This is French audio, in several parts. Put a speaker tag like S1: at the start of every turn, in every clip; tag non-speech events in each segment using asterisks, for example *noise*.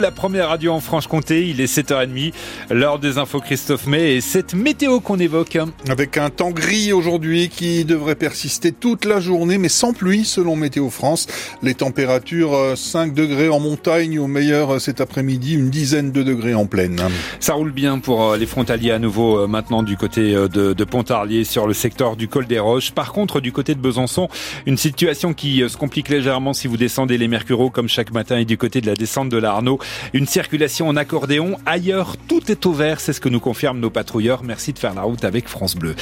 S1: La première radio en Franche-Comté, il est 7h30, l'heure des infos Christophe May et cette météo qu'on évoque.
S2: Avec un temps gris aujourd'hui qui devrait persister toute la journée mais sans pluie selon Météo France. Les températures 5 euh, degrés en montagne au meilleur euh, cet après-midi, une dizaine de degrés en plaine.
S1: Ça roule bien pour euh, les frontaliers à nouveau maintenant du côté de, de Pontarlier sur le secteur du col des Roches. Par contre du côté de Besançon, une situation qui se complique légèrement si vous descendez les Mercureaux comme chaque matin et du côté de la descente de l'Arnaud. Une circulation en accordéon. Ailleurs, tout est ouvert. C'est ce que nous confirment nos patrouilleurs. Merci de faire la route avec France Bleu.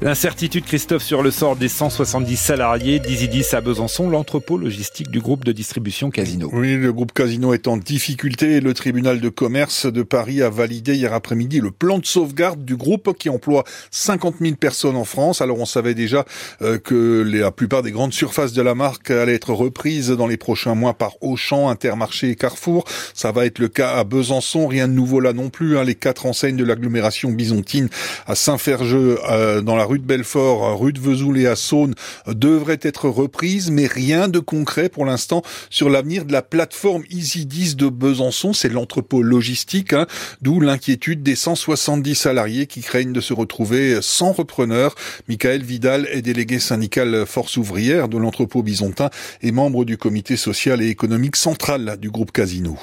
S1: L'incertitude, Christophe, sur le sort des 170 salariés d'Isidis à Besançon, l'entrepôt logistique du groupe de distribution Casino.
S2: Oui, le groupe Casino est en difficulté. Le tribunal de commerce de Paris a validé hier après-midi le plan de sauvegarde du groupe qui emploie 50 000 personnes en France. Alors on savait déjà euh, que la plupart des grandes surfaces de la marque allaient être reprises dans les prochains mois par Auchan, Intermarché et Carrefour. Ça va être le cas à Besançon, rien de nouveau là non plus. Hein. Les quatre enseignes de l'agglomération byzantine à Saint-Ferjeux, euh, dans la rue de Belfort, rue de Vesoul et à Saône devraient être reprises, mais rien de concret pour l'instant sur l'avenir de la plateforme Easy10 de Besançon. C'est l'entrepôt logistique, hein, d'où l'inquiétude des 170 salariés qui craignent de se retrouver sans repreneur. Michael Vidal est délégué syndical Force ouvrière de l'entrepôt byzantin et membre du comité social et économique central du groupe Casino.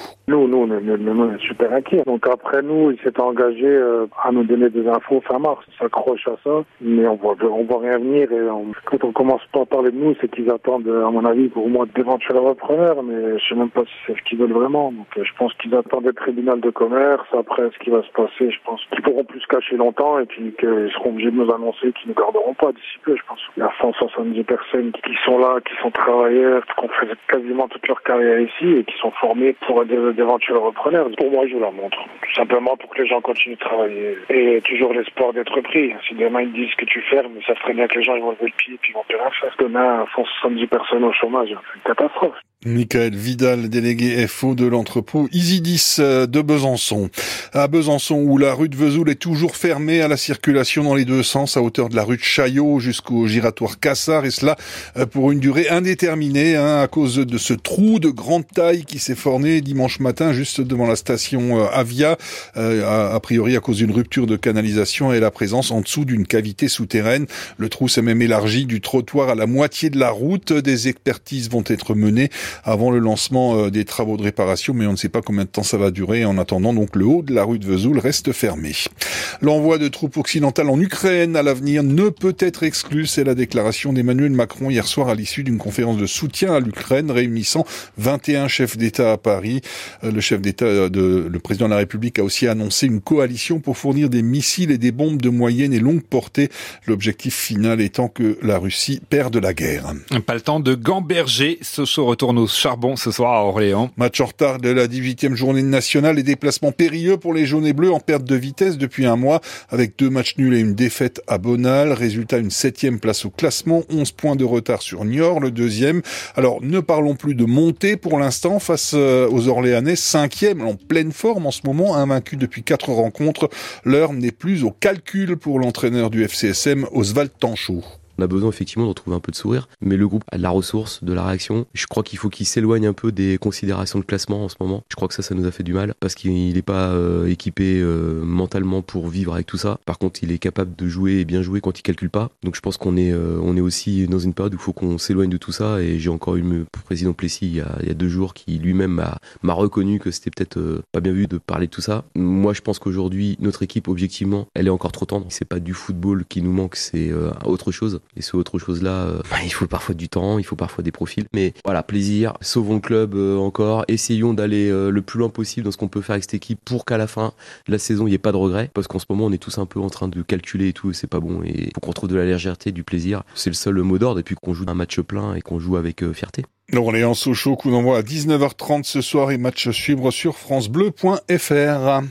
S3: Nous, on est super inquiets. Donc après nous, il s'est engagé euh, à nous donner des infos fin mars. Il s'accroche à ça, mais on voit, on voit rien venir. Et quand on commence pas à parler de nous, c'est qu'ils attendent, à mon avis, pour moi d'éventuels repreneurs, mais je sais même pas si c'est ce qu'ils veulent vraiment. Donc euh, je pense qu'ils attendent le tribunal de commerce. Après, ce qui va se passer, je pense qu'ils pourront plus se cacher longtemps et puis qu'ils seront obligés de nous annoncer qu'ils ne garderont pas d'ici peu, je pense. Il y a 170 personnes qui sont là, qui sont travailleurs, qui ont fait quasiment toute leur carrière ici et qui sont formés pour d'éventuels repreneurs. Pour moi, je vous la montre. Tout simplement pour que les gens continuent de travailler. Et toujours l'espoir d'être pris. Si demain ils disent que tu fermes, ça serait bien que les gens ils vont lever le pied et puis ils vont plus rien faire. Demain, 170 personnes au chômage, c'est une catastrophe.
S2: Michael Vidal, délégué FO de l'entrepôt Isidis euh, de Besançon. À Besançon, où la rue de Vesoul est toujours fermée à la circulation dans les deux sens, à hauteur de la rue de Chaillot jusqu'au giratoire Cassard, et cela euh, pour une durée indéterminée, hein, à cause de ce trou de grande taille qui s'est formé dimanche matin juste devant la station euh, Avia, a priori à cause d'une rupture de canalisation et la présence en dessous d'une cavité souterraine. Le trou s'est même élargi du trottoir à la moitié de la route. Des expertises vont être menées avant le lancement euh, des travaux de réparation, mais on ne sait pas combien de temps ça va durer. En attendant, donc, le haut de la rue de Vesoul reste fermé. L'envoi de troupes occidentales en Ukraine à l'avenir ne peut être exclu. C'est la déclaration d'Emmanuel Macron hier soir à l'issue d'une conférence de soutien à l'Ukraine réunissant 21 chefs d'État à Paris. Euh, le chef d'État euh, de, le président de la République a aussi annoncé une coalition pour fournir des missiles et des bombes de moyenne et longue portée. L'objectif final étant que la Russie perde la guerre.
S1: Pas le temps de gamberger. Sochaux retourne charbon ce soir à Orléans.
S2: Match en retard de la 18e journée nationale et déplacement périlleux pour les jaunes et bleus en perte de vitesse depuis un mois avec deux matchs nuls et une défaite à Bonal. Résultat une septième place au classement, 11 points de retard sur Niort, le deuxième. Alors ne parlons plus de montée pour l'instant face euh, aux Orléanais, cinquième en pleine forme en ce moment, invaincu depuis quatre rencontres. L'heure n'est plus au calcul pour l'entraîneur du FCSM, Oswald Tanchot.
S4: On a besoin effectivement de retrouver un peu de sourire, mais le groupe a de la ressource, de la réaction. Je crois qu'il faut qu'il s'éloigne un peu des considérations de classement en ce moment. Je crois que ça, ça nous a fait du mal parce qu'il n'est pas euh, équipé euh, mentalement pour vivre avec tout ça. Par contre, il est capable de jouer et bien jouer quand il calcule pas. Donc je pense qu'on est, euh, on est aussi dans une période où il faut qu'on s'éloigne de tout ça. Et j'ai encore eu le président Plessis il y a, il y a deux jours qui lui-même m'a reconnu que c'était peut-être pas bien vu de parler de tout ça. Moi, je pense qu'aujourd'hui, notre équipe, objectivement, elle est encore trop tendre. C'est pas du football qui nous manque, c'est autre chose. Et ce autre chose-là, euh, *laughs* bah, il faut parfois du temps, il faut parfois des profils. Mais voilà, plaisir. Sauvons le club euh, encore. Essayons d'aller euh, le plus loin possible dans ce qu'on peut faire avec cette équipe pour qu'à la fin de la saison, il n'y ait pas de regrets. Parce qu'en ce moment, on est tous un peu en train de calculer et tout, c'est pas bon. Et faut qu'on trouve de la légèreté, du plaisir. C'est le seul mot d'ordre. Et puis qu'on joue un match plein et qu'on joue avec fierté.
S2: Orléans Sochaux, coup d'envoi à 19h30 ce soir et match suivre sur francebleu.fr.